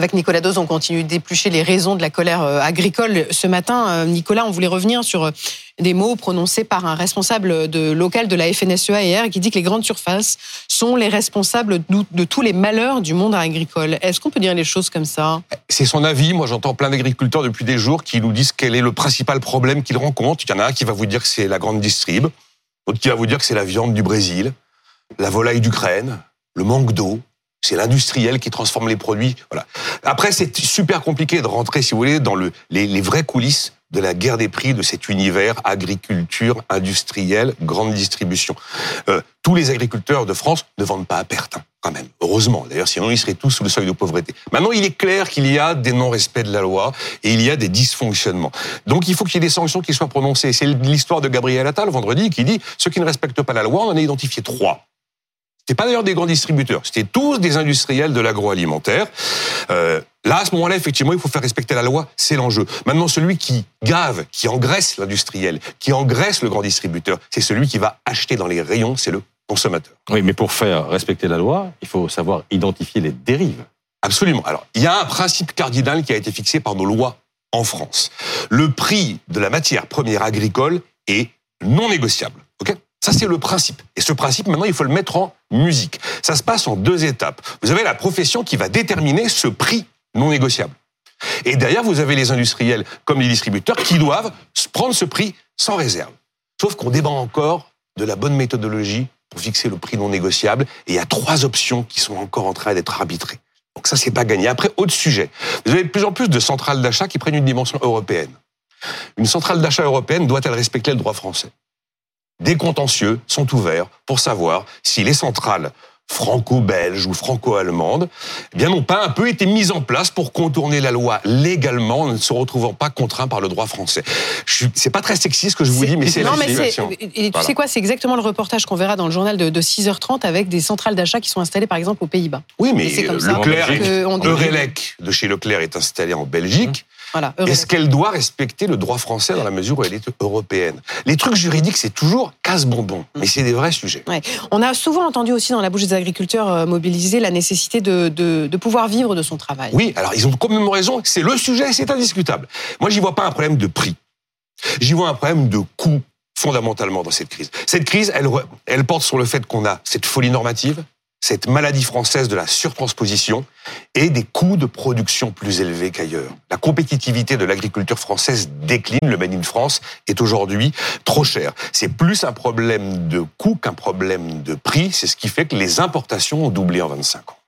Avec Nicolas Dose, on continue d'éplucher les raisons de la colère euh, agricole. Ce matin, euh, Nicolas, on voulait revenir sur euh, des mots prononcés par un responsable local de la FNSEA hier qui dit que les grandes surfaces sont les responsables de, tous les malheurs du monde agricole. Est-ce qu'on peut dire les choses comme ça? C'est son avis. Moi, j'entends plein d'agriculteurs depuis des jours qui nous disent quel est le principal problème qu'ils rencontrent. Il y en a un qui va vous dire que c'est la grande distrib, l'autre qui va vous dire que c'est la viande du Brésil, la volaille d'Ukraine, le manque d'eau, c'est l'industriel qui transforme les produits. Voilà. Après, c'est super compliqué de rentrer, si vous voulez, dans le, les, les vraies coulisses de la guerre des prix de cet univers agriculture industrielle, grande distribution. Euh, tous les agriculteurs de France ne vendent pas à perte, hein, quand même. Heureusement, d'ailleurs, sinon ils seraient tous sous le seuil de pauvreté. Maintenant, il est clair qu'il y a des non-respects de la loi et il y a des dysfonctionnements. Donc, il faut qu'il y ait des sanctions qui soient prononcées. C'est l'histoire de Gabriel Attal vendredi qui dit ceux qui ne respectent pas la loi, on en a identifié trois. C'était pas d'ailleurs des grands distributeurs, c'était tous des industriels de l'agroalimentaire. Euh, là, à ce moment-là, effectivement, il faut faire respecter la loi, c'est l'enjeu. Maintenant, celui qui gave, qui engraisse l'industriel, qui engraisse le grand distributeur, c'est celui qui va acheter dans les rayons, c'est le consommateur. Oui, mais pour faire respecter la loi, il faut savoir identifier les dérives. Absolument. Alors, il y a un principe cardinal qui a été fixé par nos lois en France. Le prix de la matière première agricole est non négociable. OK? Ça, c'est le principe. Et ce principe, maintenant, il faut le mettre en musique. Ça se passe en deux étapes. Vous avez la profession qui va déterminer ce prix non négociable. Et derrière, vous avez les industriels comme les distributeurs qui doivent prendre ce prix sans réserve. Sauf qu'on débat encore de la bonne méthodologie pour fixer le prix non négociable. Et il y a trois options qui sont encore en train d'être arbitrées. Donc ça, c'est pas gagné. Après, autre sujet. Vous avez de plus en plus de centrales d'achat qui prennent une dimension européenne. Une centrale d'achat européenne doit-elle respecter le droit français? Des contentieux sont ouverts pour savoir si les centrales franco-belges ou franco-allemandes, eh bien, n'ont pas un peu été mises en place pour contourner la loi légalement, en ne se retrouvant pas contraints par le droit français. C'est pas très sexy ce que je vous dis, mais c'est la situation. Et tu sais quoi, c'est exactement le reportage qu'on verra dans le journal de, 6h30 avec des centrales d'achat qui sont installées par exemple aux Pays-Bas. Oui, mais Leclerc, Eurelec de chez Leclerc est installé en Belgique. Est-ce qu'elle doit respecter le droit français dans la mesure où elle est européenne? Les trucs juridiques, c'est toujours casse-bonbon, mais c'est des vrais sujets. On a souvent entendu aussi dans la bouche des agriculteurs euh, mobilisés la nécessité de, de, pouvoir vivre de son travail. Oui, alors ils ont quand même raison, c'est le sujet, c'est indiscutable. Moi, j'y vois pas un problème de prix. J'y vois un problème de coût fondamentalement dans cette crise. Cette crise, elle, elle porte sur le fait qu'on a cette folie normative, cette maladie française de la surtransposition et des coûts de production plus élevés qu'ailleurs. La compétitivité de l'agriculture française décline, le Made in France est aujourd'hui trop cher. C'est plus un problème de coût qu'un problème de prix, c'est ce qui fait que les importations ont doublé en 25 ans.